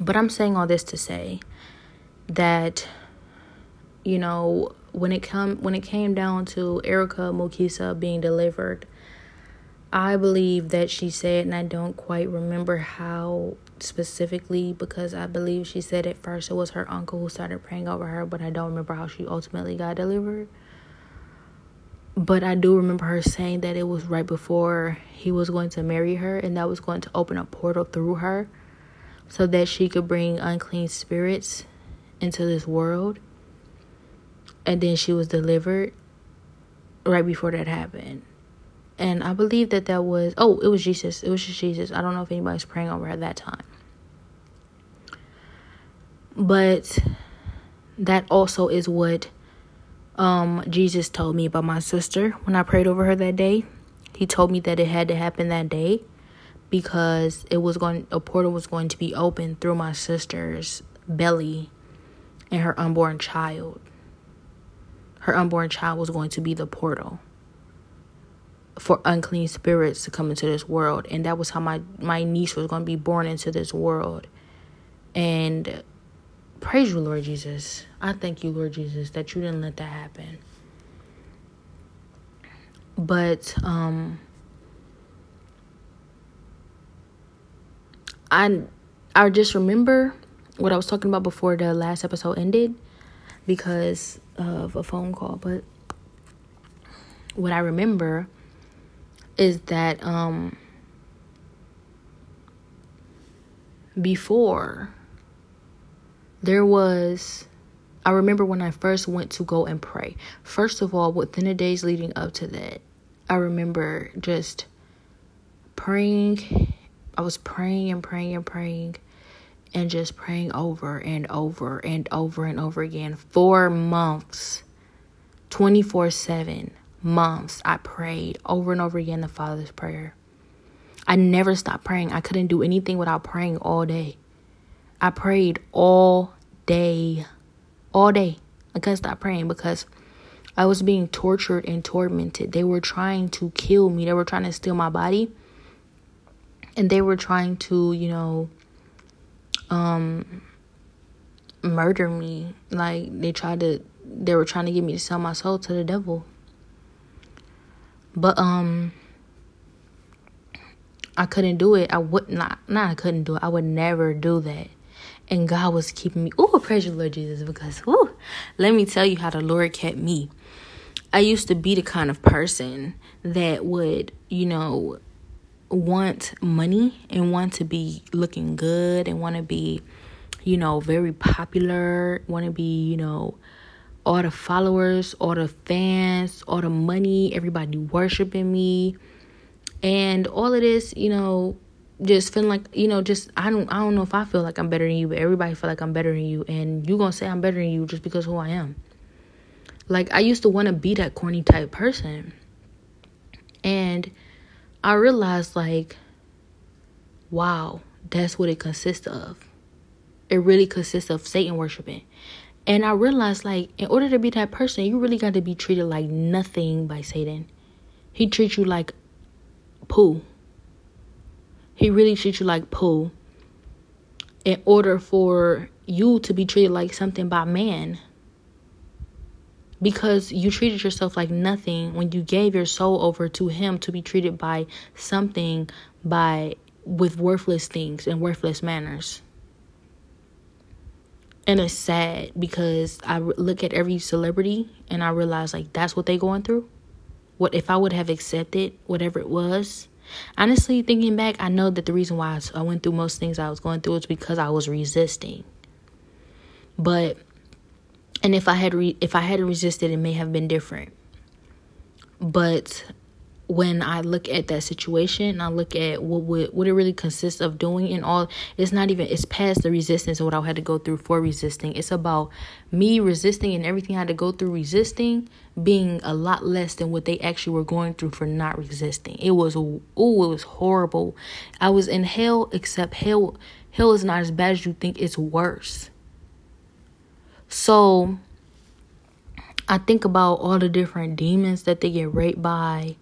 But I'm saying all this to say that you know when it come when it came down to Erica Mukisa being delivered, I believe that she said, and I don't quite remember how specifically because I believe she said at first it was her uncle who started praying over her, but I don't remember how she ultimately got delivered. But I do remember her saying that it was right before he was going to marry her, and that was going to open a portal through her so that she could bring unclean spirits into this world. And then she was delivered right before that happened. And I believe that that was, oh, it was Jesus. It was just Jesus. I don't know if anybody's praying over her at that time. But that also is what um, Jesus told me about my sister when I prayed over her that day. He told me that it had to happen that day because it was going a portal was going to be open through my sister's belly and her unborn child. Her unborn child was going to be the portal for unclean spirits to come into this world. And that was how my my niece was going to be born into this world. And praise you lord jesus. I thank you lord jesus that you didn't let that happen. But um I I just remember what I was talking about before the last episode ended because of a phone call, but what I remember is that um before there was I remember when I first went to go and pray. First of all, within the days leading up to that, I remember just praying I was praying and praying and praying and just praying over and over and over and over again. Four months, 24 7 months, I prayed over and over again the Father's Prayer. I never stopped praying. I couldn't do anything without praying all day. I prayed all day. All day. I couldn't stop praying because I was being tortured and tormented. They were trying to kill me, they were trying to steal my body and they were trying to, you know, um murder me. Like they tried to they were trying to get me to sell my soul to the devil. But um I couldn't do it. I would not not I couldn't do it. I would never do that. And God was keeping me. Oh, praise the Lord Jesus, because oh, let me tell you how the Lord kept me. I used to be the kind of person that would, you know, want money and want to be looking good and want to be, you know, very popular, want to be, you know, all the followers, all the fans, all the money, everybody worshiping me. And all of this, you know, just feeling like, you know, just I don't I don't know if I feel like I'm better than you, but everybody feel like I'm better than you and you to say I'm better than you just because who I am. Like I used to want to be that corny type person. And I realized, like, wow, that's what it consists of. It really consists of Satan worshiping. And I realized, like, in order to be that person, you really got to be treated like nothing by Satan. He treats you like poo. He really treats you like poo in order for you to be treated like something by man because you treated yourself like nothing when you gave your soul over to him to be treated by something by with worthless things and worthless manners. And it's sad because i look at every celebrity and i realize like that's what they going through. What if i would have accepted whatever it was? Honestly thinking back i know that the reason why i went through most things i was going through is because i was resisting. But and if I had re- if I hadn't resisted, it may have been different. But when I look at that situation, I look at what would what it really consists of doing and all. It's not even it's past the resistance of what I had to go through for resisting. It's about me resisting and everything I had to go through resisting being a lot less than what they actually were going through for not resisting. It was oh, it was horrible. I was in hell, except hell hell is not as bad as you think. It's worse. So I think about all the different demons that they get raped by,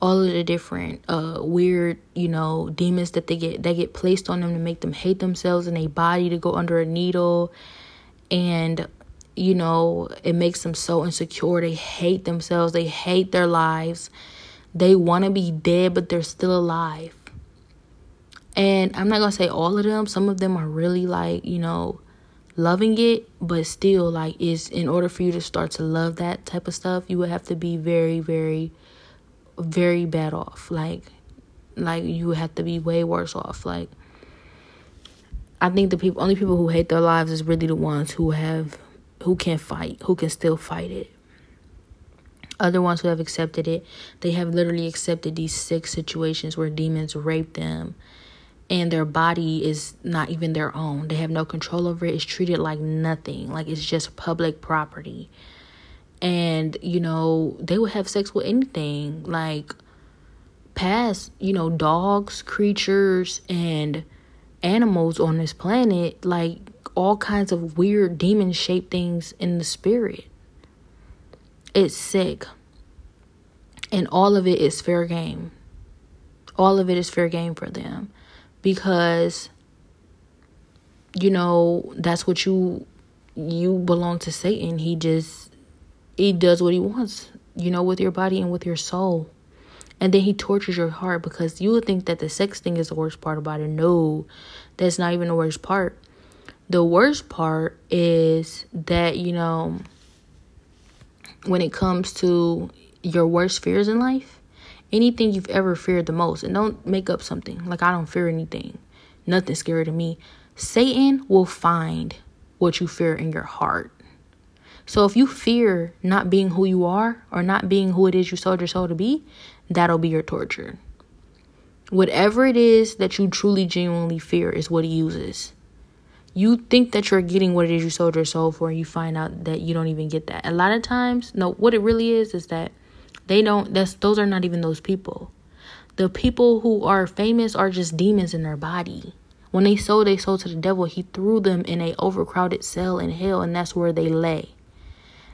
all of the different uh weird you know demons that they get that get placed on them to make them hate themselves and a body to go under a needle. And you know it makes them so insecure. They hate themselves. They hate their lives. They want to be dead but they're still alive. And i'm not gonna say all of them. Some of them are really like you know loving it but still like it's in order for you to start to love that type of stuff you would have to be very very very bad off. Like like you have to be way worse off. Like I think the people only people who hate their lives is really the ones who have who can fight, who can still fight it. Other ones who have accepted it, they have literally accepted these six situations where demons rape them and their body is not even their own. They have no control over it. It's treated like nothing. Like it's just public property. And you know they would have sex with anything. Like past you know dogs creatures and animals on this planet. Like all kinds of weird demon shaped things in the spirit. It's sick. And all of it is fair game. All of it is fair game for them because you know that's what you you belong to satan he just he does what he wants, you know, with your body and with your soul. And then he tortures your heart because you would think that the sex thing is the worst part about it. No, that's not even the worst part. The worst part is that, you know, when it comes to your worst fears in life, anything you've ever feared the most, and don't make up something. Like, I don't fear anything, nothing scary to me. Satan will find what you fear in your heart. So if you fear not being who you are or not being who it is you sold your soul to be, that'll be your torture. Whatever it is that you truly genuinely fear is what he uses. You think that you're getting what it is you sold your soul for, and you find out that you don't even get that. A lot of times, no, what it really is is that they don't. That's those are not even those people. The people who are famous are just demons in their body. When they sold they sold to the devil, he threw them in a overcrowded cell in hell, and that's where they lay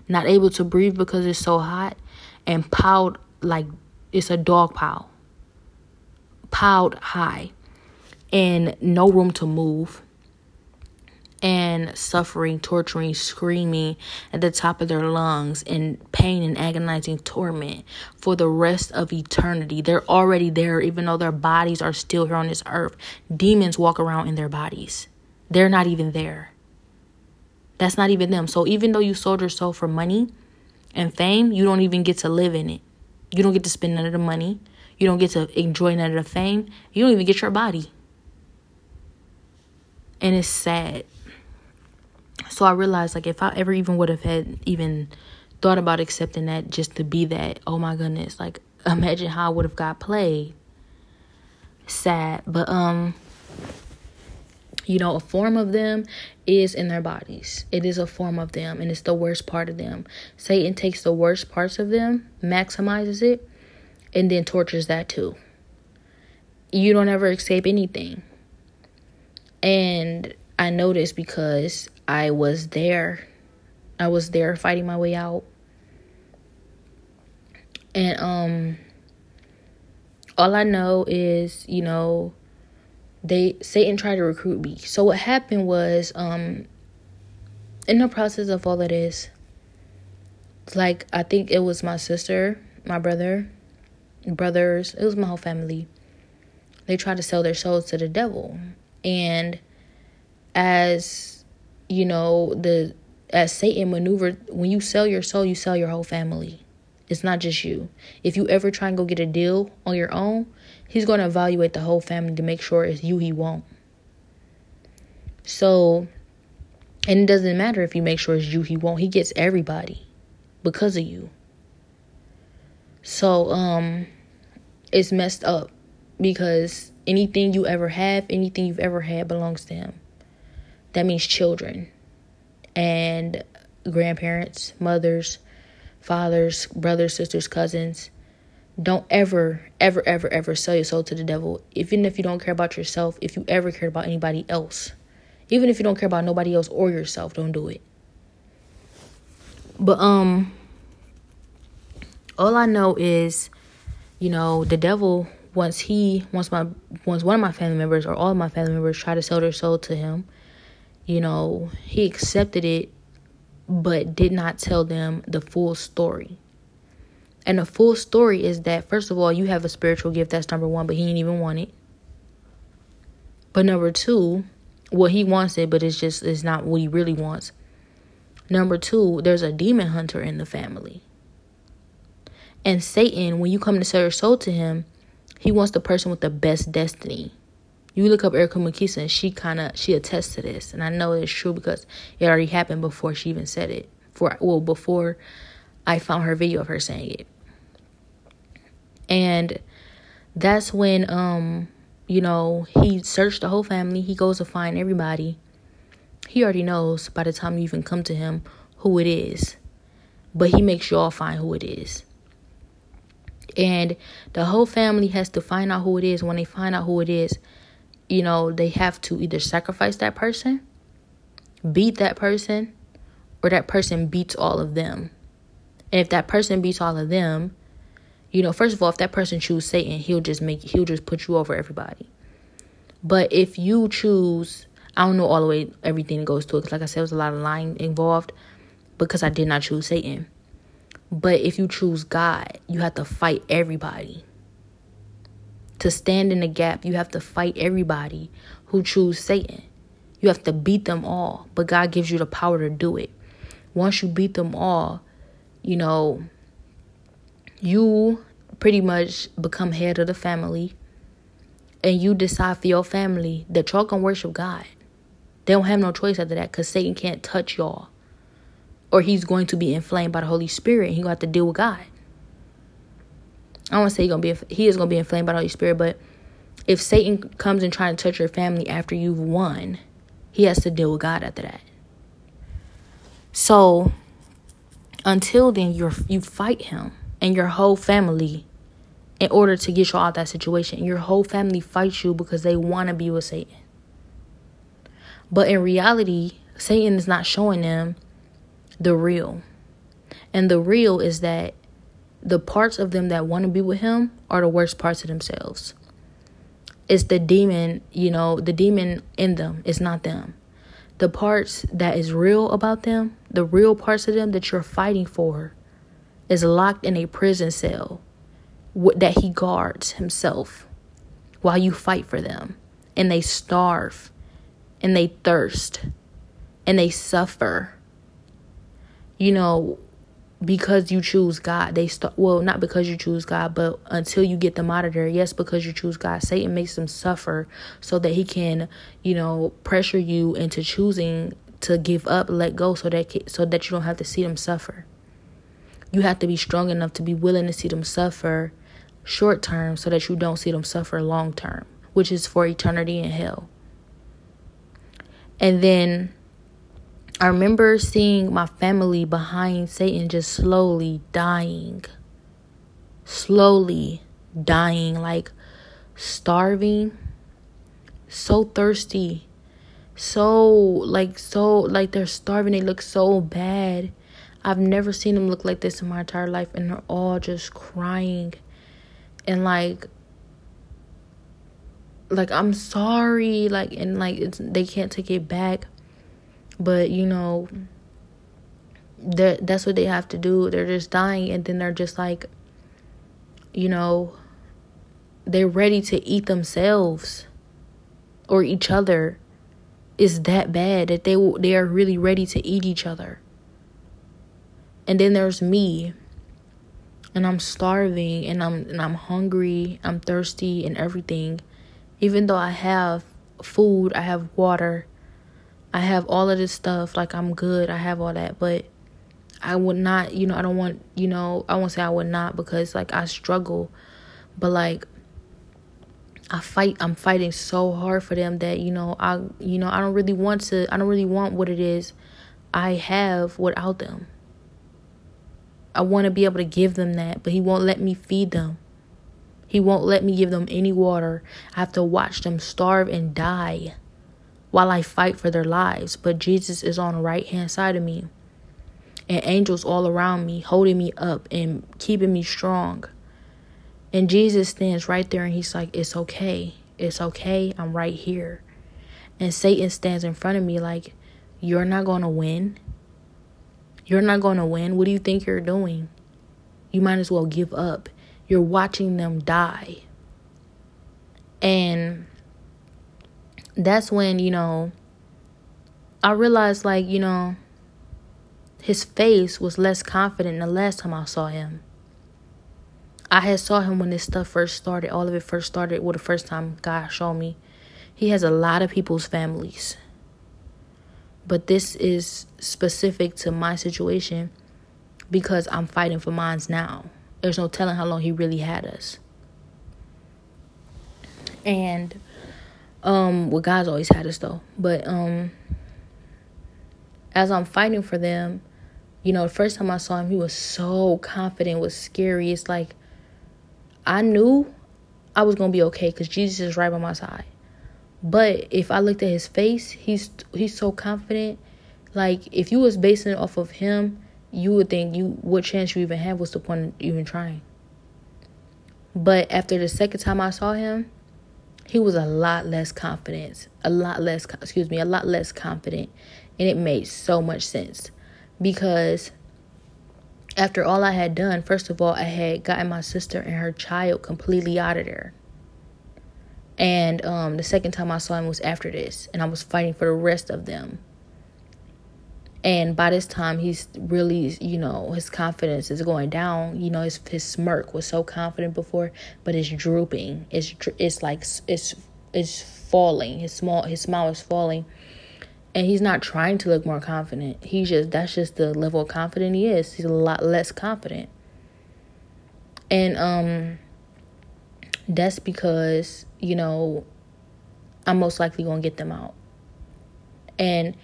not able to breathe because it's so hot, and piled like it's a dog pile, piled high, and no room to move, and suffering, torturing, screaming at the top of their lungs in pain and agonizing torment for the rest of eternity. They're already there, even though their bodies are still here on this earth. Demons walk around in their bodies, they're not even there. That's not even them. So even though you sold your soul for money and fame, you don't even get to live in it. You don't get to spend none of the money. You don't get to enjoy none of the fame. You don't even get your body. And it's sad. So I realized like if I ever even would have had even thought about accepting that just to be that, oh my goodness, like imagine how I would have got played. Sad. But um you know, a form of them is in their bodies. It is a form of them, and it's the worst part of them. Satan takes the worst parts of them, maximizes it, and then tortures that too. You don't ever escape anything. And I know this because I was there. I was there fighting my way out. And um all I know is, you know, they Satan tried to recruit me. So what happened was, um, in the process of all of this, like I think it was my sister, my brother, brothers, it was my whole family. They tried to sell their souls to the devil. And as you know, the as Satan maneuvered when you sell your soul, you sell your whole family. It's not just you. If you ever try and go get a deal on your own, he's going to evaluate the whole family to make sure it's you he won't. So, and it doesn't matter if you make sure it's you he won't. He gets everybody because of you. So, um, it's messed up because anything you ever have, anything you've ever had belongs to him. That means children and grandparents, mothers, fathers, brothers, sisters, cousins. Don't ever, ever, ever, ever sell your soul to the devil. Even if you don't care about yourself, if you ever care about anybody else, even if you don't care about nobody else or yourself, don't do it. But um all I know is you know, the devil once he once my once one of my family members or all of my family members try to sell their soul to him, you know, he accepted it but did not tell them the full story. And the full story is that first of all, you have a spiritual gift, that's number one, but he didn't even want it. But number two, well, he wants it, but it's just it's not what he really wants. Number two, there's a demon hunter in the family. And Satan, when you come to sell your soul to him, he wants the person with the best destiny. You look up Erica Mukisa, and she kind of she attests to this, and I know it's true because it already happened before she even said it. For well, before I found her video of her saying it, and that's when um you know he searched the whole family. He goes to find everybody. He already knows by the time you even come to him who it is, but he makes you all find who it is and the whole family has to find out who it is when they find out who it is you know they have to either sacrifice that person beat that person or that person beats all of them. And if that person beats all of them you know first of all if that person choose satan he'll just make he'll just put you over everybody. But if you choose i don't know all the way everything that goes to it because like i said there's a lot of lying involved because i did not choose satan. But if you choose God, you have to fight everybody. To stand in the gap, you have to fight everybody who choose Satan. You have to beat them all, but God gives you the power to do it. Once you beat them all, you know, you pretty much become head of the family and you decide for your family that y'all can worship God. They don't have no choice after that because Satan can't touch y'all or he's going to be inflamed by the Holy Spirit. He gonna have to deal with God. I to say he gonna be he is gonna be inflamed by the Holy Spirit, but if Satan comes and trying to touch your family after you've won, he has to deal with God after that. So until then, you you fight him and your whole family in order to get you out of that situation. Your whole family fights you because they want to be with Satan. But in reality, Satan is not showing them the real. And the real is that the parts of them that want to be with him are the worst parts of themselves. It's the demon, you know, the demon in them. It's not them. The parts that is real about them, the real parts of them that you're fighting for, is locked in a prison cell that he guards himself while you fight for them. And they starve and they thirst and they suffer you know, because you choose God, they start well, not because you choose God, but until you get them out of there, yes, because you choose God, Satan makes them suffer so that he can, you know, pressure you into choosing to give up, let go so that so that you don't have to see them suffer. You have to be strong enough to be willing to see them suffer short term so that you don't see them suffer long term, which is for eternity in hell. And then I remember seeing my family behind Satan just slowly dying. Slowly dying, like starving. So thirsty. So, like, so, like they're starving. They look so bad. I've never seen them look like this in my entire life. And they're all just crying. And, like, like I'm sorry, like and like they can't take it back. But you know, that that's what they have to do. They're just dying, and then they're just like, you know, they're ready to eat themselves or each other. Is that bad that they they are really ready to eat each other? And then there's me, and I'm starving, and I'm and I'm hungry, I'm thirsty, and everything. Even though I have food, I have water I have all of this stuff. Like I'm good. I have all that. But I would not, you know, I don't want, you know, I won't say I would not because like I struggle. But like I fight I'm fighting so hard for them that, you know, I you know, I don't really want to I don't really want what it is I have without them. I want to be able to give them that, but he won't let me feed them. He won't let me give them any water. I have to watch them starve and die while I fight for their lives. But Jesus is on the right hand side of me, and angels all around me, holding me up and keeping me strong. And Jesus stands right there and he's like, It's okay. It's okay. I'm right here. And Satan stands in front of me like, You're not going to win. You're not going to win. What do you think you're doing? You might as well give up. You're watching them die. And that's when, you know, I realized, like, you know, his face was less confident the last time I saw him. I had saw him when this stuff first started. All of it first started. Well, the first time God showed me, he has a lot of people's families. But this is specific to my situation because I'm fighting for mines now. There's no telling how long he really had us. And um well God's always had us though. But um as I'm fighting for them, you know, the first time I saw him, he was so confident, was scary. It's like I knew I was gonna be okay because Jesus is right by my side. But if I looked at his face, he's he's so confident. Like if you was basing it off of him, you would think you what chance you even have was the point of even trying. But after the second time I saw him, he was a lot less confident, a lot less excuse me, a lot less confident, and it made so much sense because after all I had done, first of all, I had gotten my sister and her child completely out of there. And um, the second time I saw him was after this, and I was fighting for the rest of them. And by this time, he's really, you know, his confidence is going down. You know, his his smirk was so confident before, but it's drooping. It's it's like it's it's falling. His small his smile is falling, and he's not trying to look more confident. He's just that's just the level of confidence he is. He's a lot less confident, and um, that's because you know, I'm most likely gonna get them out, and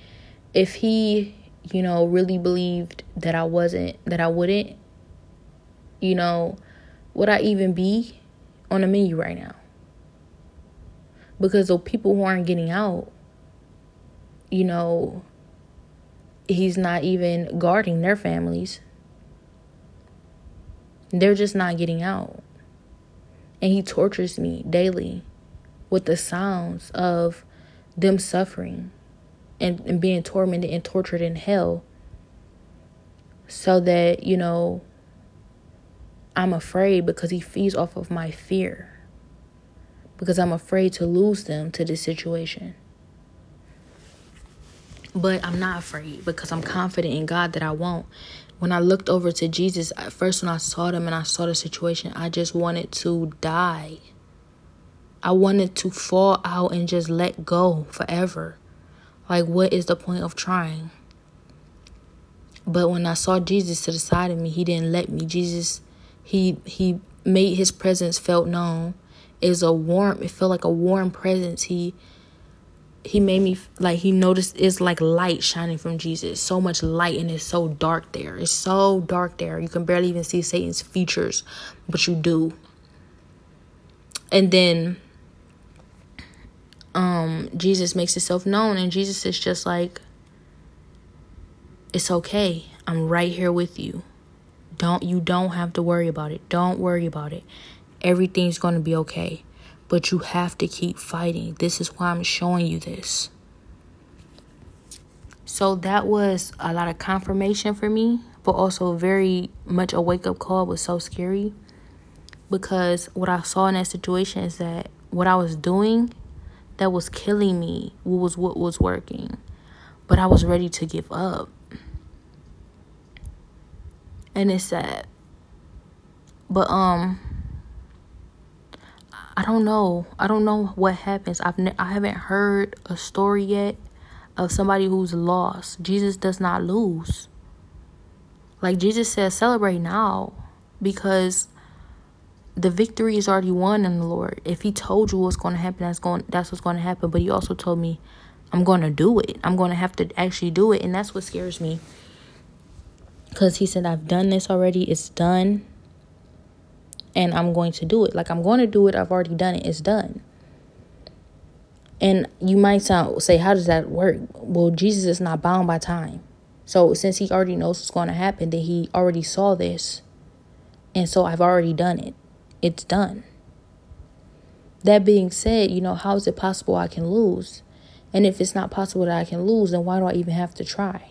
if he you know, really believed that I wasn't, that I wouldn't, you know, would I even be on the menu right now? Because the people who aren't getting out, you know, he's not even guarding their families. They're just not getting out. And he tortures me daily with the sounds of them suffering and, and being tormented and tortured in hell so that, you know, I'm afraid because he feeds off of my fear. Because I'm afraid to lose them to this situation. But I'm not afraid because I'm confident in God that I won't. When I looked over to Jesus, at first when I saw them and I saw the situation, I just wanted to die. I wanted to fall out and just let go forever. Like, what is the point of trying? But when I saw Jesus to the side of me, he didn't let me. Jesus, he he made his presence felt known. Is a warm. It felt like a warm presence. He he made me like he noticed it's like light shining from Jesus. So much light and it's so dark there. It's so dark there. You can barely even see Satan's features, but you do. And then um, Jesus makes himself known, and Jesus is just like, it's okay. I'm right here with you. Don't you don't have to worry about it. Don't worry about it. Everything's going to be okay. But you have to keep fighting. This is why I'm showing you this. So that was a lot of confirmation for me, but also very much a wake up call. It was so scary because what I saw in that situation is that what I was doing that was killing me was what was working. But I was ready to give up. And it's sad. But um I don't know. I don't know what happens. I've ne- I haven't heard a story yet of somebody who's lost. Jesus does not lose. Like Jesus says celebrate now because the victory is already won in the Lord. If He told you what's going to happen, that's going that's what's going to happen. But He also told me, I'm going to do it. I'm going to have to actually do it, and that's what scares me. Because He said, I've done this already. It's done, and I'm going to do it. Like I'm going to do it. I've already done it. It's done. And you might sound say, how does that work? Well, Jesus is not bound by time. So since He already knows what's going to happen, then He already saw this, and so I've already done it it's done. That being said, you know, how is it possible I can lose? And if it's not possible that I can lose, then why do I even have to try?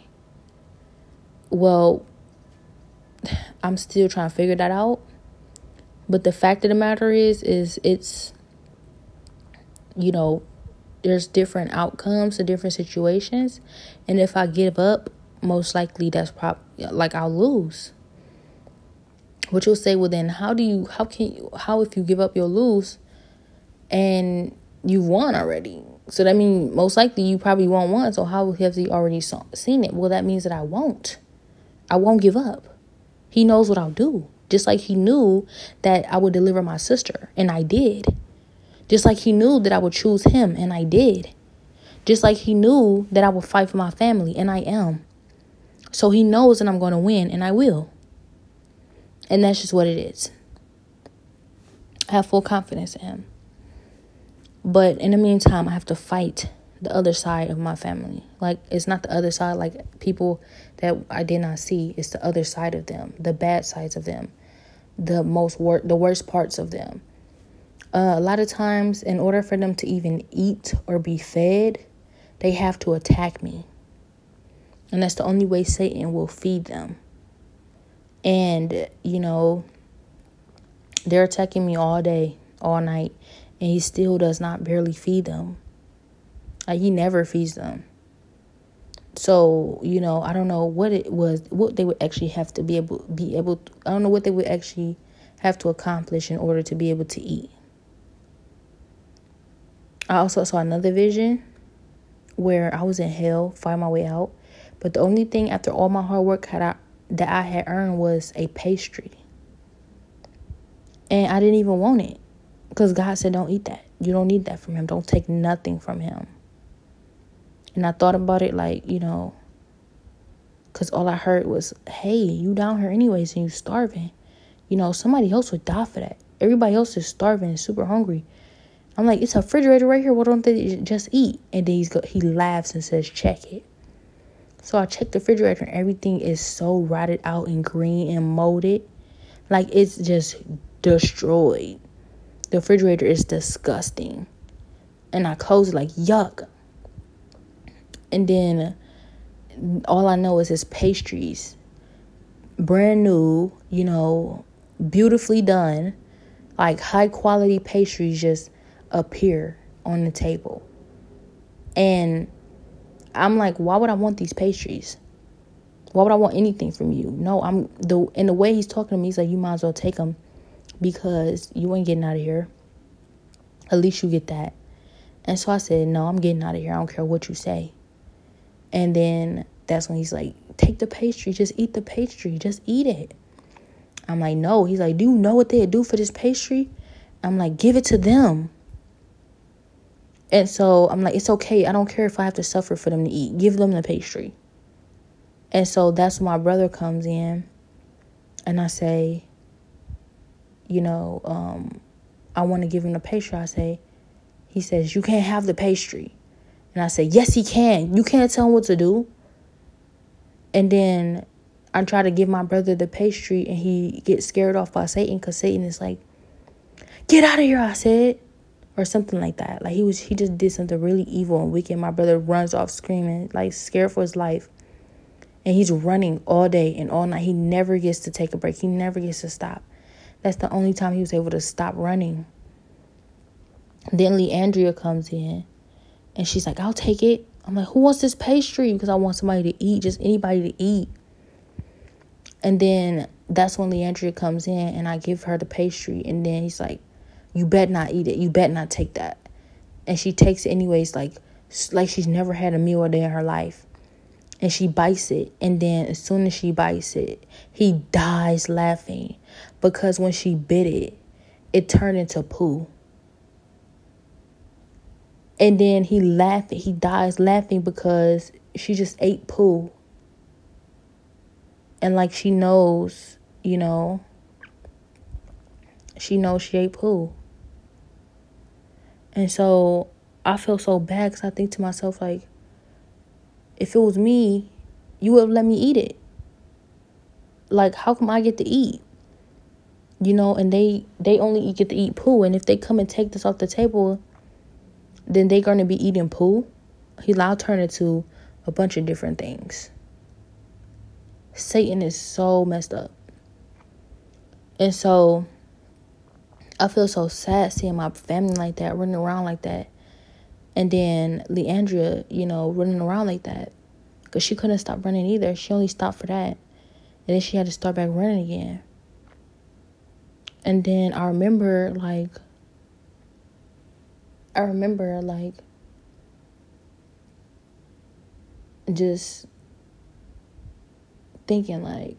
Well, I'm still trying to figure that out. But the fact of the matter is, is it's, you know, there's different outcomes to different situations. And if I give up, most likely that's probably like I'll lose. Which you'll say, well, then how do you, how can you, how if you give up, you'll lose and you won already? So that means most likely you probably won't won. So how have you already seen it? Well, that means that I won't. I won't give up. He knows what I'll do. Just like he knew that I would deliver my sister, and I did. Just like he knew that I would choose him, and I did. Just like he knew that I would fight for my family, and I am. So he knows that I'm going to win, and I will. And that's just what it is. I have full confidence in him. But in the meantime, I have to fight the other side of my family. Like, it's not the other side, like people that I did not see. It's the other side of them, the bad sides of them the most wor- the worst parts of them. Uh, a lot of times, in order for them to even eat or be fed, they have to attack me. And that's the only way Satan will feed them. And, you know, they're attacking me all day, all night, and he still does not barely feed them. Like, he never feeds them. So, you know, I don't know what it was, what they would actually have to be able, be able, to, I don't know what they would actually have to accomplish in order to be able to eat. I also saw another vision where I was in hell, find my way out. But the only thing after all my hard work had I, that I had earned was a pastry. And I didn't even want it because God said, don't eat that. You don't need that from Him. Don't take nothing from Him. And I thought about it like, you know, because all I heard was, hey, you down here anyways and you starving. You know, somebody else would die for that. Everybody else is starving and super hungry. I'm like, it's a refrigerator right here. Why don't they just eat? And then he's go, he laughs and says, check it. So I checked the refrigerator and everything is so rotted out and green and molded. Like it's just destroyed. The refrigerator is disgusting. And I closed it like, yuck. And then all I know is his pastries. Brand new, you know, beautifully done. Like high quality pastries just appear on the table. And I'm like, why would I want these pastries? Why would I want anything from you? No, I'm the in the way he's talking to me, he's like, you might as well take them because you ain't getting out of here. At least you get that. And so I said, no, I'm getting out of here. I don't care what you say. And then that's when he's like, take the pastry, just eat the pastry, just eat it. I'm like, no. He's like, do you know what they do for this pastry? I'm like, give it to them. And so I'm like, it's okay. I don't care if I have to suffer for them to eat. Give them the pastry. And so that's when my brother comes in and I say, you know, um, I want to give him the pastry. I say, he says, you can't have the pastry. And I say, Yes, he can. You can't tell him what to do. And then I try to give my brother the pastry, and he gets scared off by Satan because Satan is like, Get out of here, I said. Or something like that. Like he was he just did something really evil and wicked. My brother runs off screaming, like scared for his life. And he's running all day and all night. He never gets to take a break. He never gets to stop. That's the only time he was able to stop running. Then Le'Andria comes in and she's like, I'll take it. I'm like, who wants this pastry? Because I want somebody to eat, just anybody to eat. And then that's when Le'Andria comes in and I give her the pastry. And then he's like, You bet not eat it. You bet not take that. And she takes it anyways, like like she's never had a meal a day in her life. And she bites it. And then as soon as she bites it, he dies laughing. Because when she bit it, it turned into poo. And then he laughing, he dies laughing because she just ate poo. And like she knows, you know, she knows she ate poo. And so I feel so bad because I think to myself, like, if it was me, you would have let me eat it. Like, how come I get to eat? you know, and they they only get to eat poo. And if they come and take this off the table, then they're gonna be eating poo. He allowed turn it to a bunch of different things. Satan is so messed up. And so I feel so sad seeing my family like that, running around like that. And then Le'Andria, you know, running around like that. Because she couldn't stop running either. She only stopped for that. And then she had to start back running again. And then I remember, like, I remember, like, just thinking, like,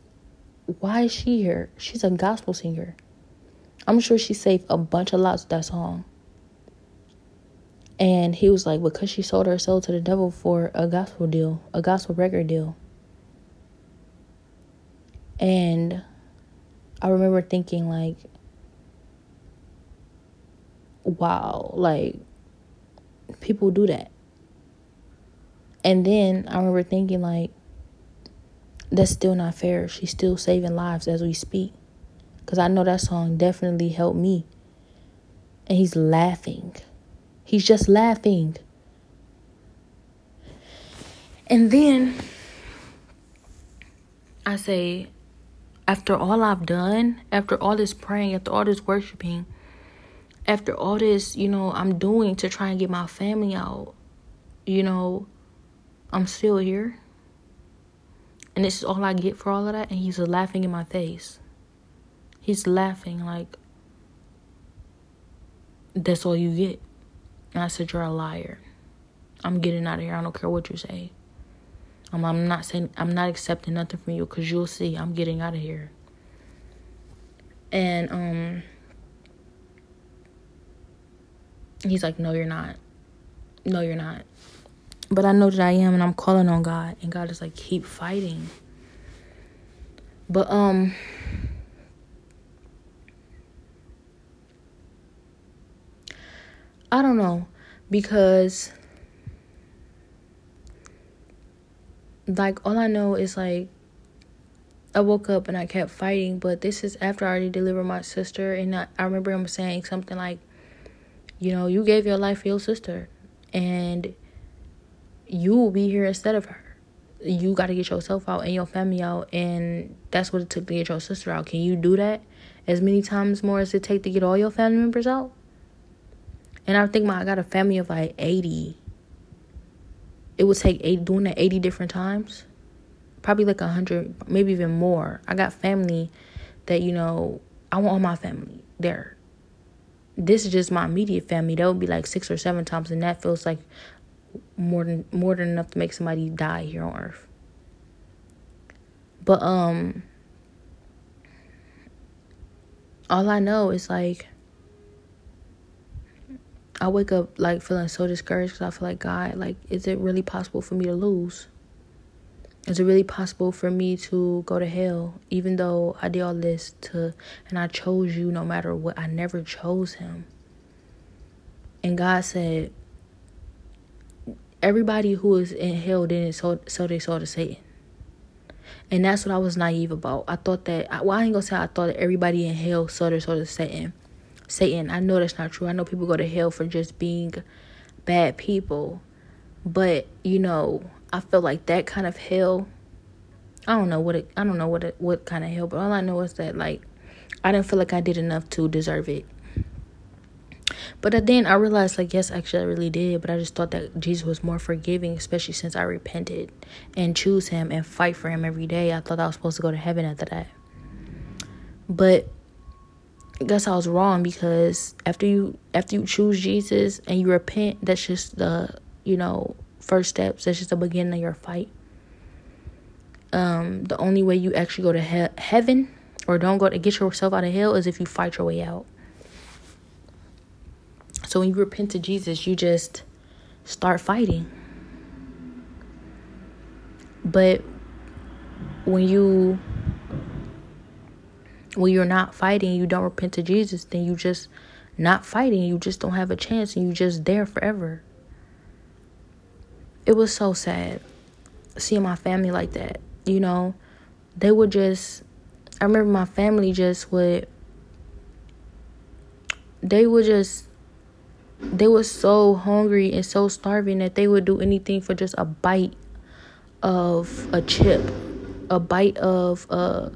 why is she here? She's a gospel singer. I'm sure she saved a bunch of lots with that song. And he was like, because she sold her soul to the devil for a gospel deal, a gospel record deal. And I remember thinking, like, wow, like, people do that. And then I remember thinking, like, that's still not fair. She's still saving lives as we speak. Because I know that song definitely helped me. And he's laughing. He's just laughing. And then I say, after all I've done, after all this praying, after all this worshiping, after all this, you know, I'm doing to try and get my family out, you know, I'm still here. And this is all I get for all of that. And he's laughing in my face. He's laughing like, that's all you get. And I said, You're a liar. I'm getting out of here. I don't care what you say. I'm, I'm not saying, I'm not accepting nothing from you because you'll see I'm getting out of here. And, um, he's like, No, you're not. No, you're not. But I know that I am, and I'm calling on God, and God is like, keep fighting. But um, I don't know because like all I know is like I woke up and I kept fighting, but this is after I already delivered my sister, and I, I remember him saying something like, you know, you gave your life for your sister, and you will be here instead of her. You got to get yourself out and your family out, and that's what it took to get your sister out. Can you do that as many times more as it take to get all your family members out? And I think my I got a family of like eighty. It would take eight doing that eighty different times, probably like a hundred, maybe even more. I got family that you know I want all my family there. This is just my immediate family. That would be like six or seven times, and that feels like more than more than enough to make somebody die here on earth. But um all I know is like I wake up like feeling so discouraged because I feel like God, like, is it really possible for me to lose? Is it really possible for me to go to hell, even though I did all this to, and I chose you no matter what? I never chose him. And God said, everybody who is in hell didn't so so they saw to Satan. And that's what I was naive about. I thought that well, I ain't gonna say I thought that everybody in hell saw their soul to Satan. Satan. I know that's not true. I know people go to hell for just being bad people. But, you know, I feel like that kind of hell I don't know what it I don't know what it, what kind of hell, but all I know is that like I didn't feel like I did enough to deserve it. But then I realized, like, yes, actually, I really did. But I just thought that Jesus was more forgiving, especially since I repented and choose Him and fight for Him every day. I thought I was supposed to go to heaven after that. But Guess I was wrong because after you after you choose Jesus and you repent, that's just the you know first steps. That's just the beginning of your fight. Um, the only way you actually go to he- heaven or don't go to get yourself out of hell is if you fight your way out. So when you repent to Jesus, you just start fighting. But when you when you're not fighting, you don't repent to Jesus, then you just not fighting. You just don't have a chance and you just there forever. It was so sad seeing my family like that. You know, they would just I remember my family just would they would just they were so hungry and so starving that they would do anything for just a bite of a chip, a bite of uh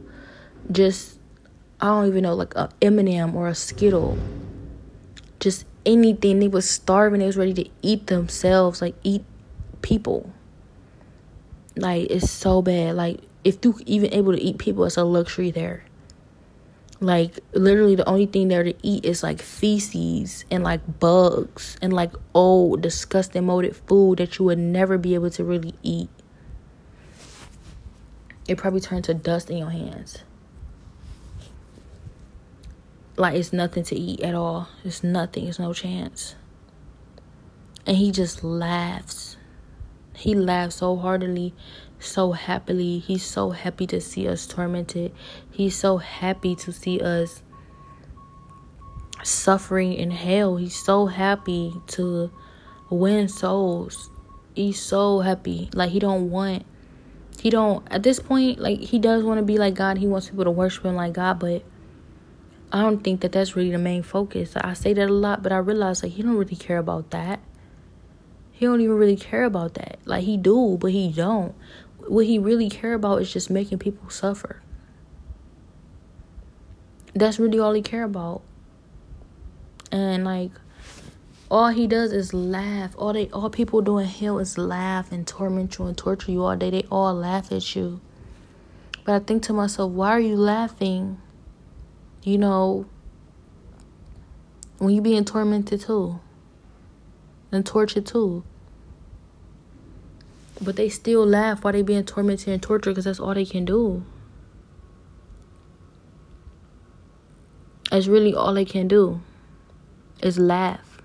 just I don't even know like a M&M or a Skittle. Just anything. They was starving. They was ready to eat themselves, like eat people. Like it's so bad. Like if you even able to eat people, it's a luxury there. Like literally the only thing there to eat is like feces and like bugs and like old disgusting molded food that you would never be able to really eat. It probably turned to dust in your hands. Like it's nothing to eat at all. It's nothing. It's no chance. And he just laughs. He laughs so heartily so happily. He's so happy to see us tormented. He's so happy to see us suffering in hell. He's so happy to win souls. He's so happy. Like he don't want he don't at this point like he does want to be like God. He wants people to worship him like God, but I don't think that that's really the main focus. I say that a lot, but I realize like he don't really care about that. He don't even really care about that. Like he do, but he don't what he really care about is just making people suffer. That's really all he care about. And like all he does is laugh. All they all people do in hell is laugh and torment you and torture you all day. They all laugh at you. But I think to myself, why are you laughing? You know, when you being tormented too. And tortured too. But they still laugh while they being tormented and tortured because that's all they can do. That's really all they can do is laugh.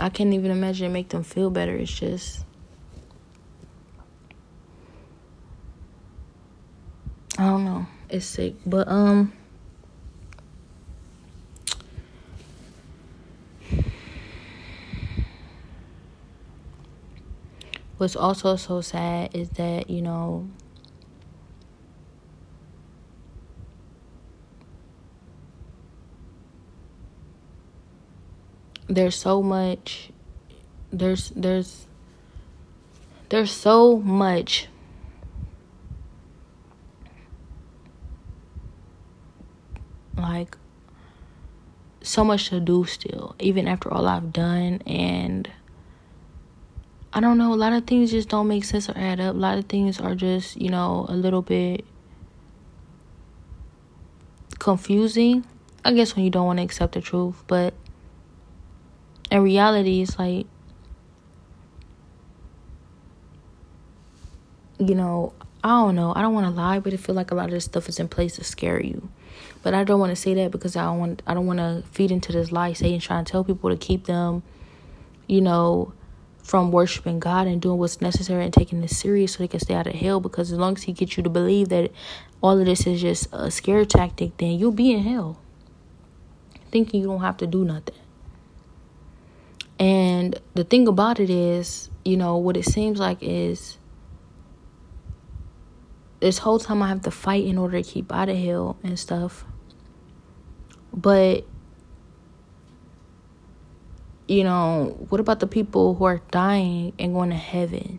I can't even imagine make them feel better. It's just I It's sick. But um what's also so sad is that, you know, there's so much there's there's there's so much like so much to do still even after all I've done and I don't know. A lot of things just don't make sense or add up. A lot of things are just, you know, a little bit confusing. I guess when you don't want to accept the truth, but in reality, it's like, you know, I don't know. I don't want to lie, but I feel like a lot of this stuff is in place to scare you. But I don't want to say that because I don't want. I don't want to feed into this lie. Satan trying to tell people to keep them, you know, from worshiping God and doing what's necessary and taking this serious so they can stay out of hell. Because as long as He gets you to believe that all of this is just a scare tactic, then you'll be in hell. Thinking you don't have to do nothing. And the thing about it is, you know, what it seems like is this whole time I have to fight in order to keep out of hell and stuff. But you know, what about the people who are dying and going to heaven?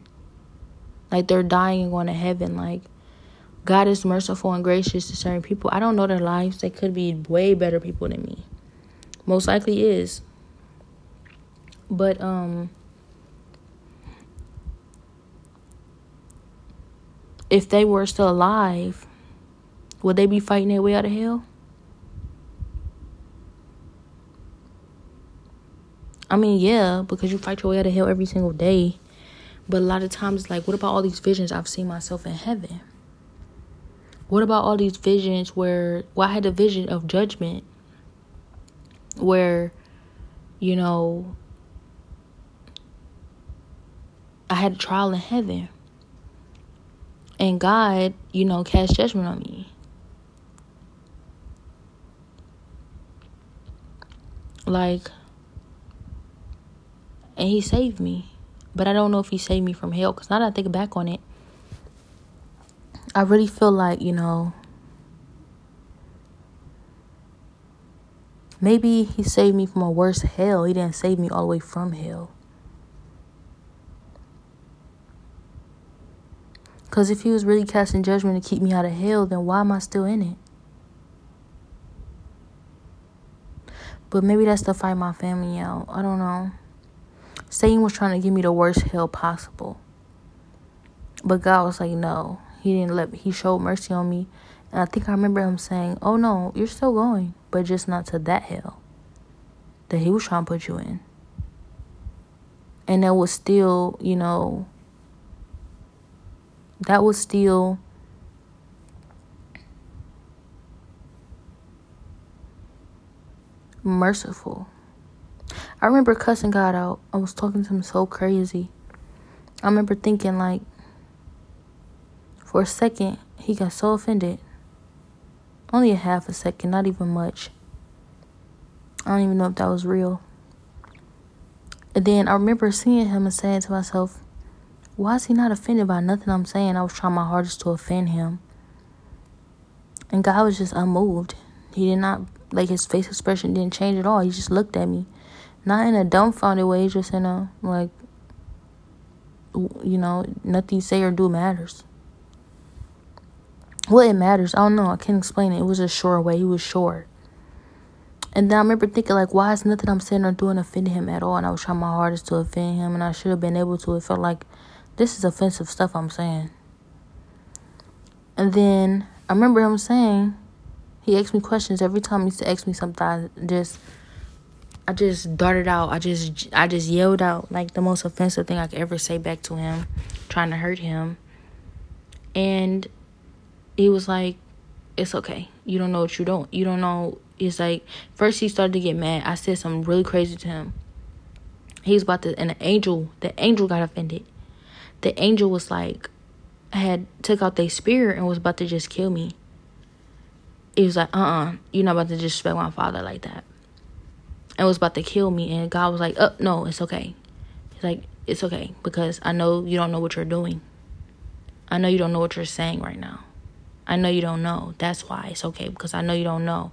Like they're dying and going to heaven. Like God is merciful and gracious to certain people. I don't know their lives. They could be way better people than me. Most likely is. But um if they were still alive, would they be fighting their way out of hell? I mean, yeah, because you fight your way out of hell every single day. But a lot of times, like, what about all these visions I've seen myself in heaven? What about all these visions where, well, I had a vision of judgment where, you know, I had a trial in heaven. And God, you know, cast judgment on me. Like, and he saved me. But I don't know if he saved me from hell because now that I think back on it, I really feel like, you know, Maybe he saved me from a worse hell. He didn't save me all the way from hell. Because if he was really casting judgment to keep me out of hell, then why am I still in it? But maybe that's to fight my family out. I don't know. Satan was trying to give me the worst hell possible. But God was like, no. He didn't let me. He showed mercy on me. And I think I remember him saying, oh no, you're still going. But just not to that hell that he was trying to put you in. And that was still, you know, that was still merciful. I remember cussing God out. I was talking to him so crazy. I remember thinking, like, for a second, he got so offended. Only a half a second, not even much. I don't even know if that was real. And then I remember seeing him and saying to myself, why is he not offended by nothing I'm saying? I was trying my hardest to offend him. And God was just unmoved. He did not, like, his face expression didn't change at all. He just looked at me. Not in a dumbfounded way, just in a, like, you know, nothing you say or do matters. Well, it matters. I don't know. I can't explain it. It was a sure way. He was sure. And then I remember thinking, like, why is nothing I'm saying or doing offending him at all? And I was trying my hardest to offend him, and I should have been able to. It felt like this is offensive stuff I'm saying. And then I remember him saying, he asked me questions every time he used to ask me something. I just, I just darted out. I just, I just yelled out like the most offensive thing I could ever say back to him, trying to hurt him. And he was like, "It's okay. You don't know what you don't. You don't know." It's like first he started to get mad. I said something really crazy to him. He was about to, and the angel, the angel got offended the angel was like had took out their spirit and was about to just kill me. He was like, uh uh-uh, uh, you are not about to disrespect my father like that. And was about to kill me and God was like, Oh no, it's okay. He's like, It's okay because I know you don't know what you're doing. I know you don't know what you're saying right now. I know you don't know. That's why it's okay because I know you don't know.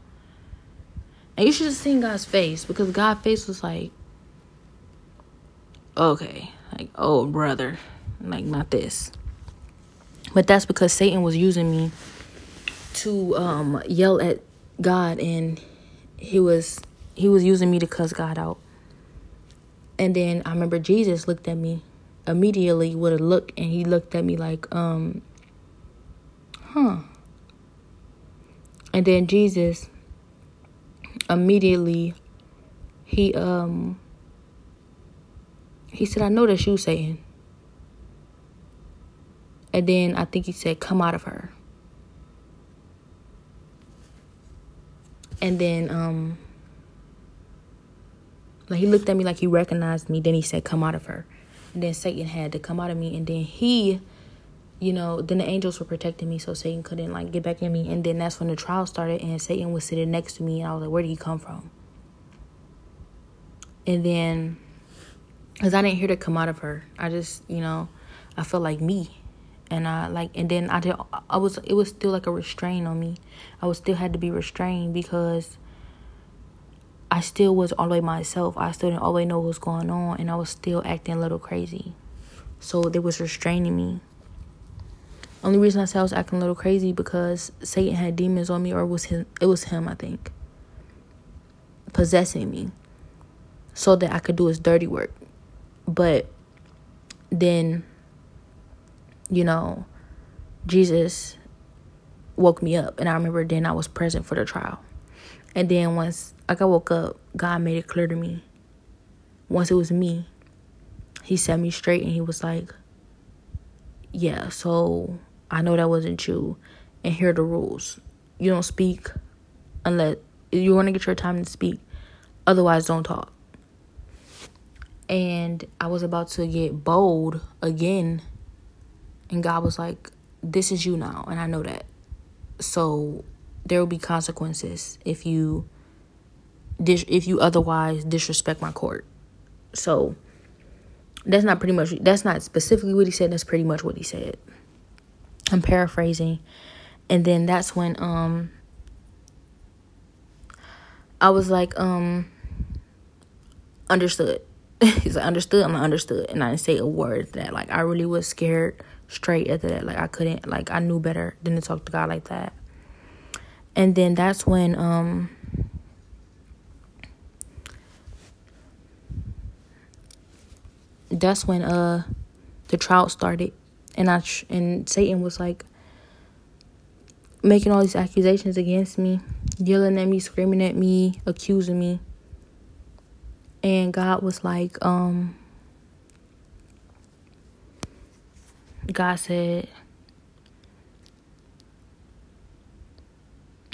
And you should have seen God's face because God's face was like, okay, like, oh, brother like not this. But that's because satan was using me to um yell at god and he was he was using me to cuss god out. And then i remember jesus looked at me immediately with a look and he looked at me like um huh. And then jesus immediately he um he said i know that's you saying and then I think he said, Come out of her. And then um like he looked at me like he recognized me, then he said, Come out of her. And then Satan had to come out of me and then he you know, then the angels were protecting me so Satan couldn't like get back in me. And then that's when the trial started and Satan was sitting next to me and I was like, Where did he come from? And then because I didn't hear to come out of her. I just, you know, I felt like me and I like and then I did I was it was still like a restraint on me. I was still had to be restrained because I still was all the way myself. I still didn't always know what was going on and I was still acting a little crazy. So they was restraining me. Only reason I said I was acting a little crazy because Satan had demons on me or was him it was him I think. Possessing me. So that I could do his dirty work. But then you know, Jesus woke me up. And I remember then I was present for the trial. And then once like I woke up, God made it clear to me. Once it was me, he set me straight and he was like, Yeah, so I know that wasn't you. And here are the rules. You don't speak unless you want to get your time to speak. Otherwise, don't talk. And I was about to get bold again and God was like, This is you now, and I know that. So there will be consequences if you if you otherwise disrespect my court. So that's not pretty much that's not specifically what he said, that's pretty much what he said. I'm paraphrasing. And then that's when um I was like, um, understood. He's like, understood. I'm like, understood, and I didn't say a word that. Like, I really was scared straight after that. Like, I couldn't. Like, I knew better than to talk to God like that. And then that's when um that's when uh the trial started and I and Satan was like making all these accusations against me, yelling at me, screaming at me, accusing me. And God was like um God said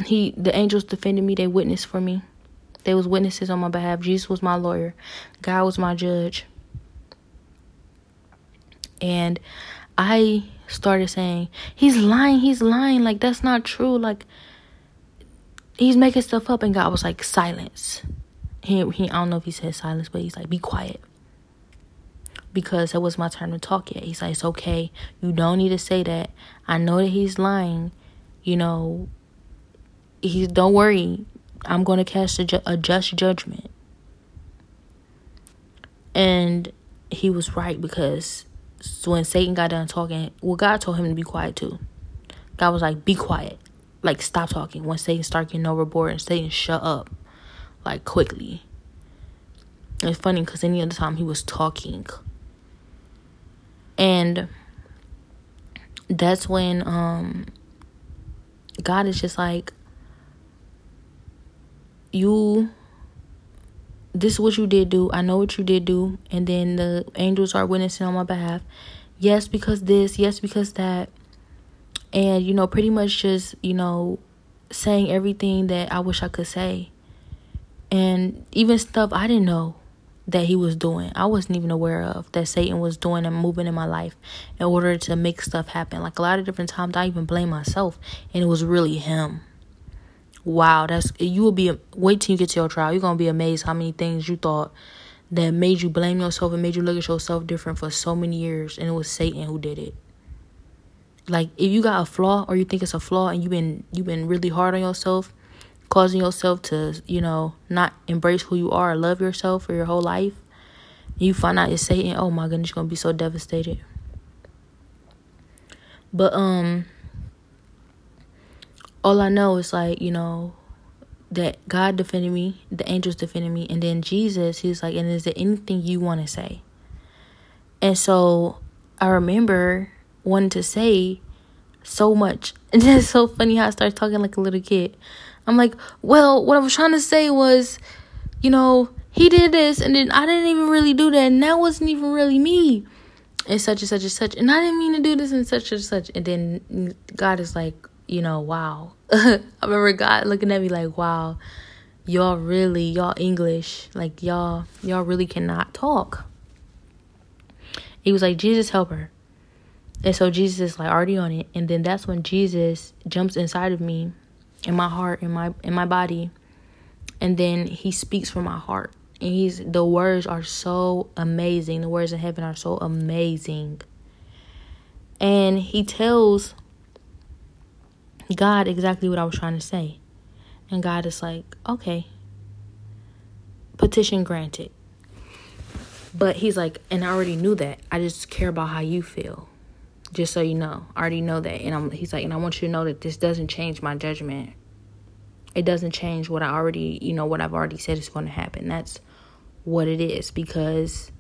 he the angels defended me, they witnessed for me. They was witnesses on my behalf. Jesus was my lawyer. God was my judge. And I started saying, He's lying, he's lying. Like, that's not true. Like, he's making stuff up. And God was like, Silence. He, he, I don't know if he said silence, but he's like, Be quiet. Because it was my turn to talk yet. He's like, It's okay. You don't need to say that. I know that he's lying. You know, he's, don't worry. I'm going to cast a, ju- a just judgment. And he was right because when Satan got done talking, well, God told him to be quiet too. God was like, be quiet. Like, stop talking. When Satan started getting overboard and Satan shut up, like, quickly. It's funny because any other time he was talking. And that's when um God is just like, you this is what you did do. I know what you did do. And then the angels are witnessing on my behalf. Yes, because this. Yes, because that. And, you know, pretty much just, you know, saying everything that I wish I could say. And even stuff I didn't know that he was doing. I wasn't even aware of that Satan was doing and moving in my life in order to make stuff happen. Like a lot of different times I even blame myself and it was really him wow, that's you will be wait till you get to your trial. You're gonna be amazed how many things you thought that made you blame yourself and made you look at yourself different for so many years, and it was Satan who did it. Like if you got a flaw or you think it's a flaw and you've been you've been really hard on yourself, causing yourself to you know not embrace who you are, love yourself for your whole life, you find out it's Satan. Oh my goodness, you're gonna be so devastated. But um all I know is like, you know, that God defended me, the angels defended me, and then Jesus, he's like, and is there anything you want to say? And so I remember wanting to say so much. And it's so funny how I started talking like a little kid. I'm like, well, what I was trying to say was, you know, he did this, and then I didn't even really do that, and that wasn't even really me. And such and such and such. And I didn't mean to do this and such and such. And then God is like, you know, wow. I remember God looking at me like, wow, y'all really, y'all English, like y'all, y'all really cannot talk. He was like, Jesus, help her. And so Jesus is like already on it. And then that's when Jesus jumps inside of me, in my heart, in my in my body. And then he speaks from my heart. And he's the words are so amazing. The words in heaven are so amazing. And he tells God exactly what I was trying to say. And God is like, okay, petition granted. But he's like, and I already knew that. I just care about how you feel. Just so you know. I already know that. And I'm he's like, and I want you to know that this doesn't change my judgment. It doesn't change what I already, you know, what I've already said is going to happen. That's what it is because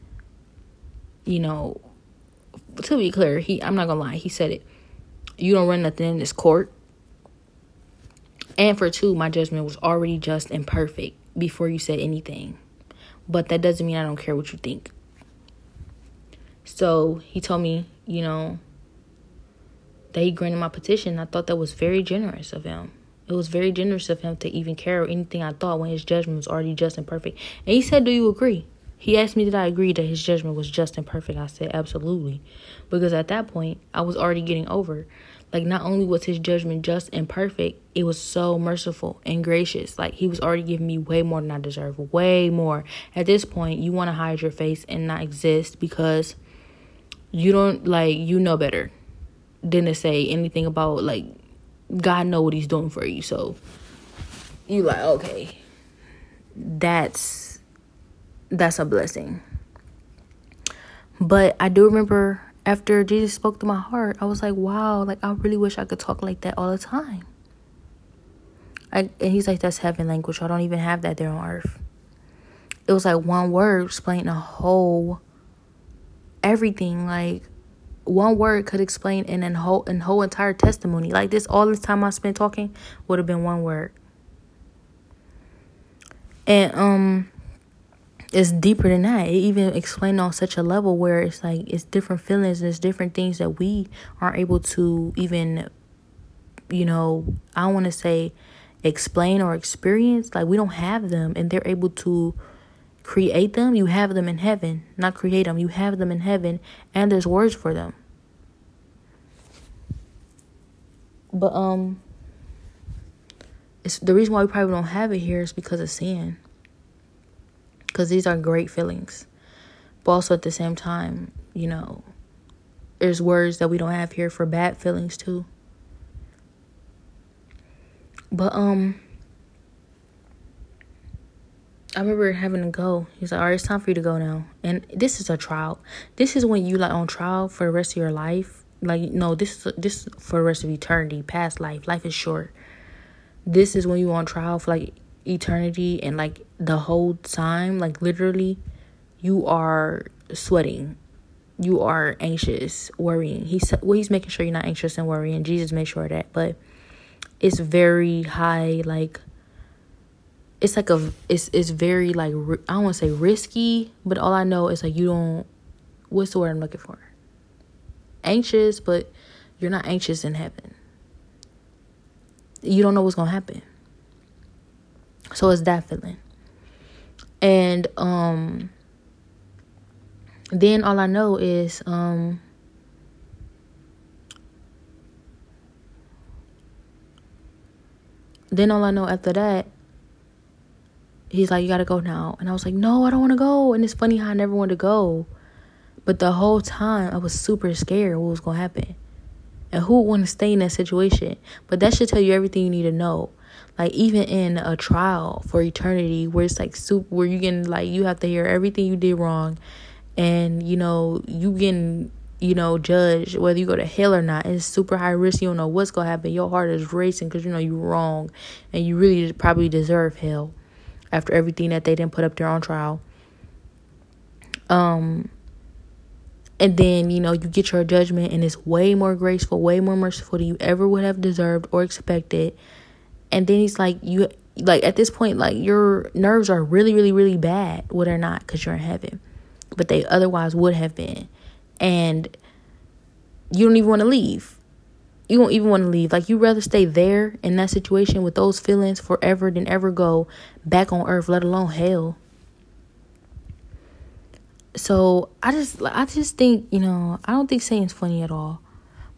you know, to be clear, he I'm not to lie, he said it. You don't run nothing in this court and for two, my judgment was already just and perfect before you said anything. But that doesn't mean I don't care what you think. So he told me, you know, that he granted my petition. I thought that was very generous of him. It was very generous of him to even care or anything I thought when his judgment was already just and perfect. And he said, Do you agree? He asked me, Did I agree that his judgment was just and perfect? I said, Absolutely. Because at that point, I was already getting over like not only was his judgment just and perfect, it was so merciful and gracious. Like he was already giving me way more than I deserve, way more. At this point, you want to hide your face and not exist because you don't like you know better to say anything about like God know what he's doing for you. So you like, okay. that's that's a blessing. But I do remember after Jesus spoke to my heart, I was like, wow, like I really wish I could talk like that all the time. I, and he's like, that's heaven language. I don't even have that there on earth. It was like one word explaining a whole everything. Like one word could explain in a whole in whole entire testimony. Like this, all this time I spent talking would have been one word. And um it's deeper than that. It even explained on such a level where it's like it's different feelings and it's different things that we aren't able to even you know, I want to say explain or experience. Like we don't have them and they're able to create them. You have them in heaven, not create them. You have them in heaven and there's words for them. But um it's the reason why we probably don't have it here is because of sin because these are great feelings. But also at the same time, you know, there's words that we don't have here for bad feelings too. But um I remember having to go. He's like, all right, it's time for you to go now. And this is a trial. This is when you like on trial for the rest of your life. Like no, this is this is for the rest of eternity, past life. Life is short. This is when you on trial for like eternity and like the whole time, like literally, you are sweating. You are anxious, worrying. He's well, he's making sure you're not anxious and worrying. Jesus made sure that, but it's very high, like it's like a it's it's very like I don't want to say risky, but all I know is like you don't. What's the word I'm looking for? Anxious, but you're not anxious in heaven. You don't know what's gonna happen. So it's that feeling. And um then all I know is um then all I know after that he's like you got to go now. And I was like no I don't want to go. And it's funny how I never wanted to go. But the whole time I was super scared what was to happen and who would want to stay in that situation. But that should tell you everything you need to know. Like even in a trial for eternity where it's like soup where you can like you have to hear everything you did wrong and you know you can you know judge whether you go to hell or not. It's super high risk. You don't know what's gonna happen. Your heart is racing because you know you're wrong and you really probably deserve hell after everything that they didn't put up there on trial. Um and then you know you get your judgment and it's way more graceful way more merciful than you ever would have deserved or expected. And then he's like you like at this point like your nerves are really really really bad well they're not because you're in heaven. But they otherwise would have been. And you don't even want to leave you don't even want to leave like you rather stay there in that situation with those feelings forever than ever go back on earth let alone hell so i just i just think you know i don't think satan's funny at all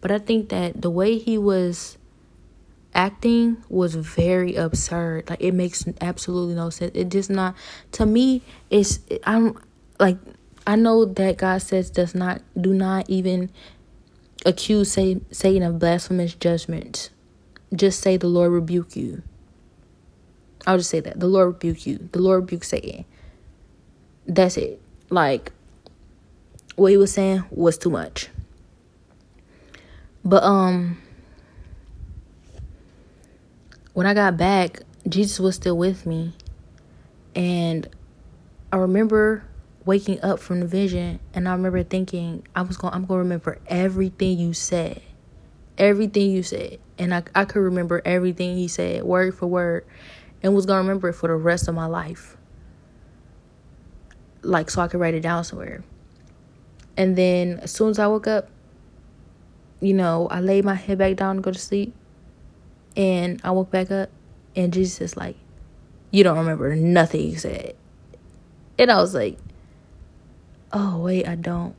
but i think that the way he was acting was very absurd. Like it makes absolutely no sense. It just not to me. It's I'm like I know that God says does not do not even accuse Satan of blasphemous judgment. Just say the Lord rebuke you. I'll just say that the Lord rebuke you. The Lord rebuke Satan. That's it. Like what he was saying was too much. But um when I got back, Jesus was still with me. And I remember waking up from the vision and I remember thinking I was going I'm going to remember everything you said. Everything you said. And I I could remember everything he said word for word and was going to remember it for the rest of my life. Like so I could write it down somewhere. And then as soon as I woke up, you know, I laid my head back down to go to sleep. And I woke back up and Jesus is like, You don't remember nothing you said. And I was like, Oh wait, I don't.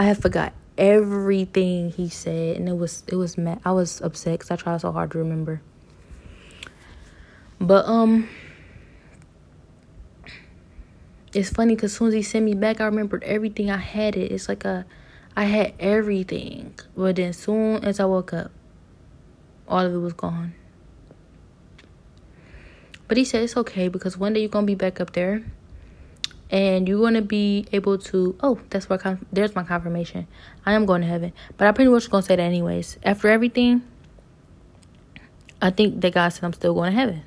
I have forgot everything he said and it was it was mad. I was upset because I tried so hard to remember. But um it's funny because soon as he sent me back, I remembered everything. I had it. It's like a, I had everything. But then soon as I woke up, all of it was gone. But he said it's okay because one day you're gonna be back up there, and you're gonna be able to. Oh, that's what. Conf- there's my confirmation. I am going to heaven, but I pretty much gonna say that anyways. After everything, I think that God said I'm still going to heaven.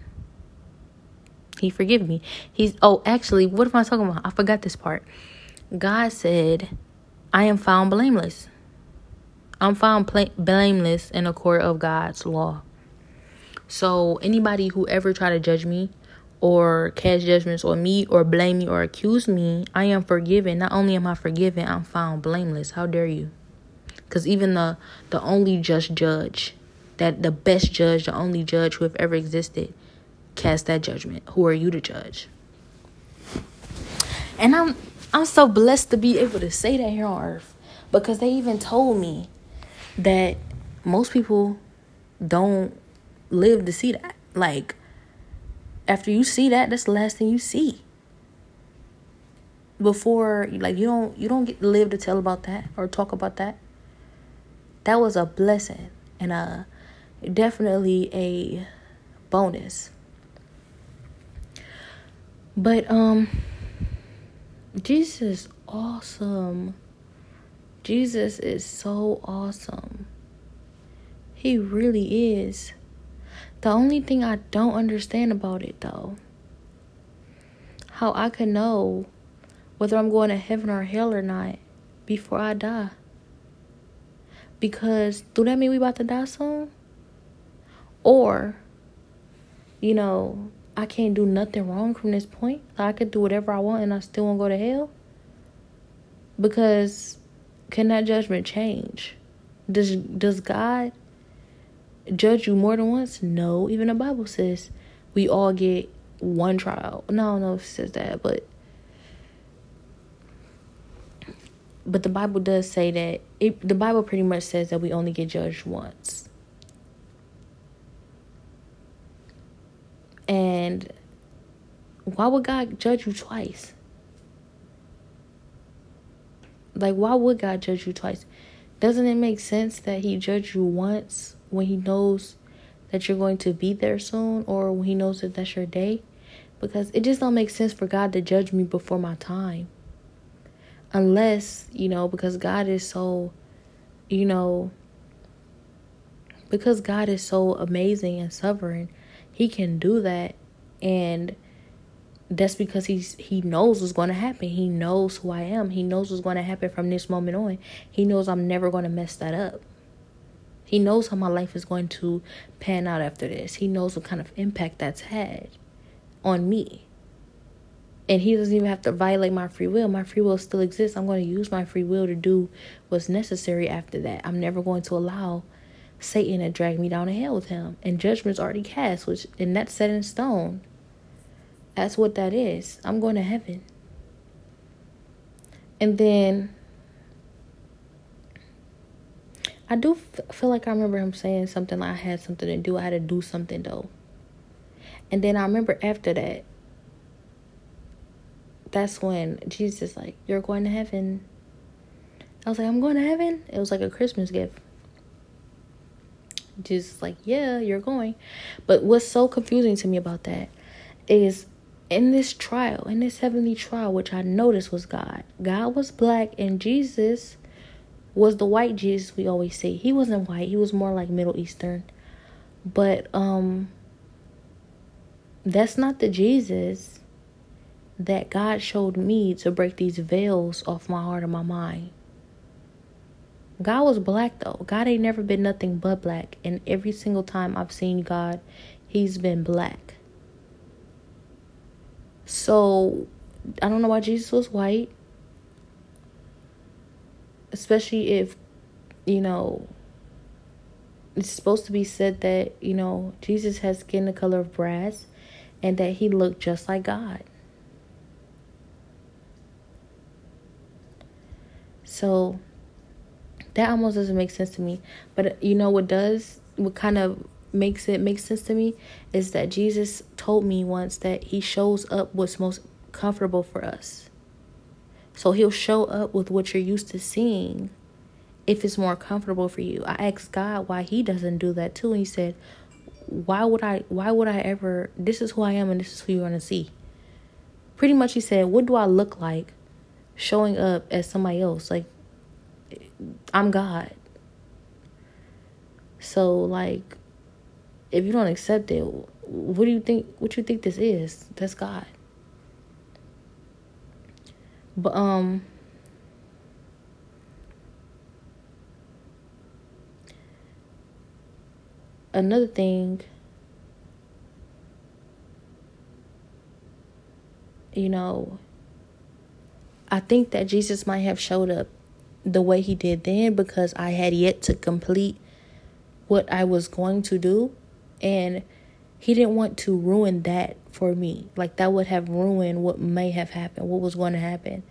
He forgive me. He's oh actually, what am I talking about? I forgot this part. God said, "I am found blameless." I'm found blameless in the court of God's law. So anybody who ever try to judge me or cast judgments on me or blame me or accuse me, I am forgiven. Not only am I forgiven, I'm found blameless. How dare you? Because even the the only just judge, that the best judge, the only judge who have ever existed, cast that judgment. Who are you to judge? And I'm I'm so blessed to be able to say that here on earth because they even told me that most people don't live to see that. Like, after you see that, that's the last thing you see. Before, like, you don't you don't get live to tell about that or talk about that. That was a blessing and a definitely a bonus. But um Jesus is awesome. Jesus is so awesome. He really is. The only thing I don't understand about it though, how I can know whether I'm going to heaven or hell or not before I die. Because do that mean we about to die soon? Or, you know, I can't do nothing wrong from this point. I could do whatever I want and I still won't go to hell. Because can that judgment change? Does does God judge you more than once? No. Even the Bible says we all get one trial. No, no, it says that, but but the Bible does say that it, the Bible pretty much says that we only get judged once. And why would God judge you twice? Like, why would God judge you twice? Doesn't it make sense that He judged you once when He knows that you're going to be there soon or when He knows that that's your day? Because it just don't make sense for God to judge me before my time. Unless, you know, because God is so, you know, because God is so amazing and sovereign, He can do that. And that's because he's he knows what's going to happen. He knows who I am. He knows what's going to happen from this moment on. He knows I'm never going to mess that up. He knows how my life is going to pan out after this. He knows what kind of impact that's had on me. And he doesn't even have to violate my free will. My free will still exists. I'm going to use my free will to do what's necessary after that. I'm never going to allow Satan to drag me down to hell with him. And judgment's already cast, which and that's set in stone. That's what that is. I'm going to heaven. And then I do f- feel like I remember him saying something like I had something to do. I had to do something though. And then I remember after that, that's when Jesus like, You're going to heaven. I was like, I'm going to heaven. It was like a Christmas gift. Jesus like, Yeah, you're going. But what's so confusing to me about that is in this trial, in this heavenly trial, which I noticed was God. God was black and Jesus was the white Jesus we always say. He wasn't white, he was more like Middle Eastern. But um that's not the Jesus that God showed me to break these veils off my heart and my mind. God was black though. God ain't never been nothing but black. And every single time I've seen God, he's been black. So I don't know why Jesus was white. Especially if, you know, it's supposed to be said that, you know, Jesus has skin the color of brass and that he looked just like God. So that almost doesn't make sense to me. But uh, you know what does? What kind of makes it make sense to me is that Jesus told me once that he shows up what's most comfortable for us. So he'll show up with what you're used to seeing if it's more comfortable for you. I asked God why he doesn't do that too. And he said, why would I why would I ever this is who I am and this is who you're gonna see. Pretty much he said, What do I look like showing up as somebody else? Like I'm God. So like if you don't accept it, what do you think what you think this is? That's God. But um another thing you know I think that Jesus might have showed up the way he did then because I had yet to complete what I was going to do. And he didn't want to ruin that for me. Like that would have ruined what may have happened, what was going to happen.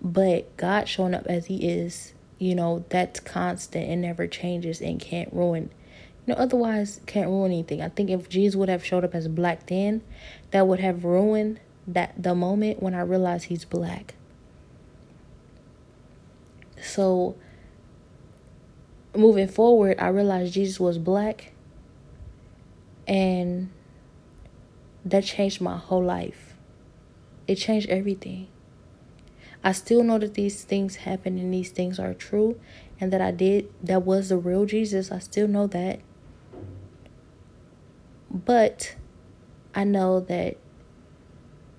But God showing up as he is, you know, that's constant and never changes and can't ruin You know, otherwise can't ruin anything. I think if Jesus would have showed up as black then, that would have ruined that the moment when I realized he's black. So moving forward, I realized Jesus was black and that changed my whole life. It changed everything. I still know that these things happen and these things are true and that I did that was the real Jesus. I still know that. But I know that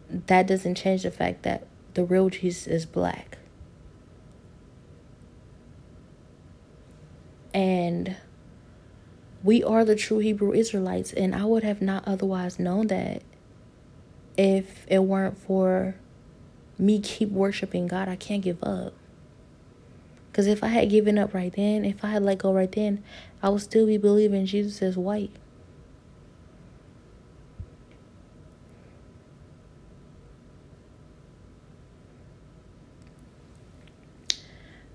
that doesn't change the fact that the real Jesus is black. And we are the true Hebrew Israelites. And I would have not otherwise known that if it weren't for me keep worshiping God. I can't give up. Because if I had given up right then, if I had let go right then, I would still be believing Jesus is white.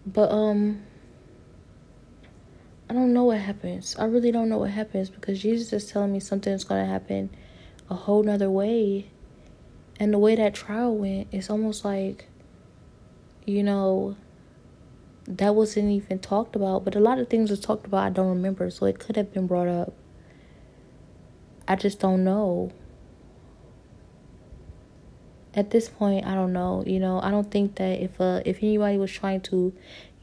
But um I don't know what happens. I really don't know what happens because Jesus is telling me something's gonna happen a whole nother way. And the way that trial went, it's almost like, you know, that wasn't even talked about. But a lot of things was talked about I don't remember, so it could have been brought up. I just don't know at this point, I don't know. You know, I don't think that if uh if anybody was trying to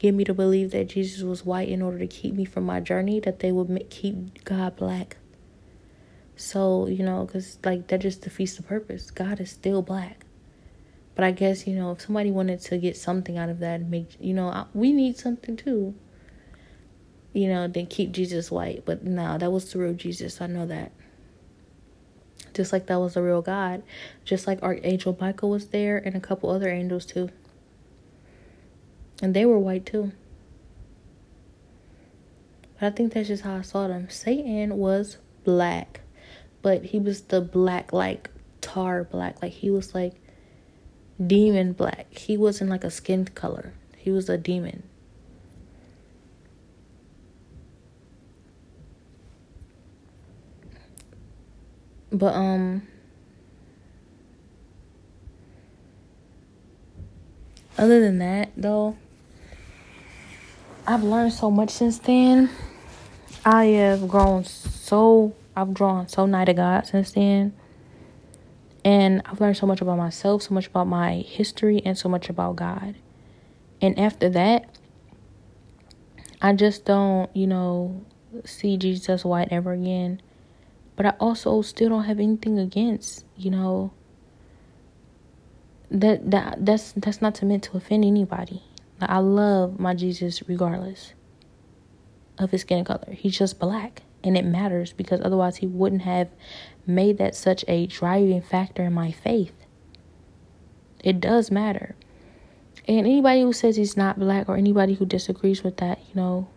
get me to believe that Jesus was white in order to keep me from my journey, that they would make, keep God black. So you know, because like that just defeats the purpose. God is still black. But I guess you know if somebody wanted to get something out of that and make you know we need something too. You know, then keep Jesus white. But no, that was the real Jesus. I know that just like that was the real God. Just like Archangel Michael was there and a couple other angels too. And they were white too. But I think that's just how I saw them. Satan was black, but he was the black, like tar black. Like he was like demon black. He wasn't like a skin color, he was a demon. But um other than that though, I've learned so much since then. I have grown so I've drawn so nigh to God since then. And I've learned so much about myself, so much about my history, and so much about God. And after that, I just don't, you know, see Jesus white ever again. But I also still don't have anything against, you know, that that that's that's not to meant to offend anybody. I love my Jesus regardless of his skin color. He's just black, and it matters because otherwise he wouldn't have made that such a driving factor in my faith. It does matter. And anybody who says he's not black or anybody who disagrees with that, you know,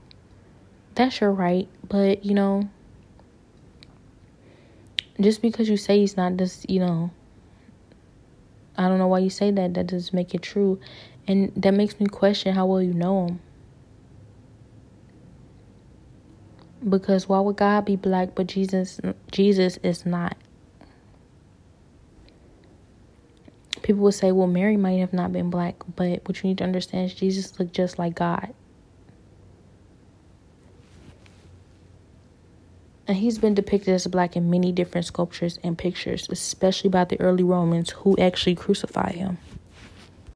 that's your right. But, you know, just because you say he's not just you know i don't know why you say that that doesn't make it true and that makes me question how well you know him because why would god be black but jesus jesus is not? People would say well mary might have not been black but what you need to understand is jesus looked just like god. And he's been depicted as black in many different sculptures and pictures, especially by the early Romans who actually crucified him.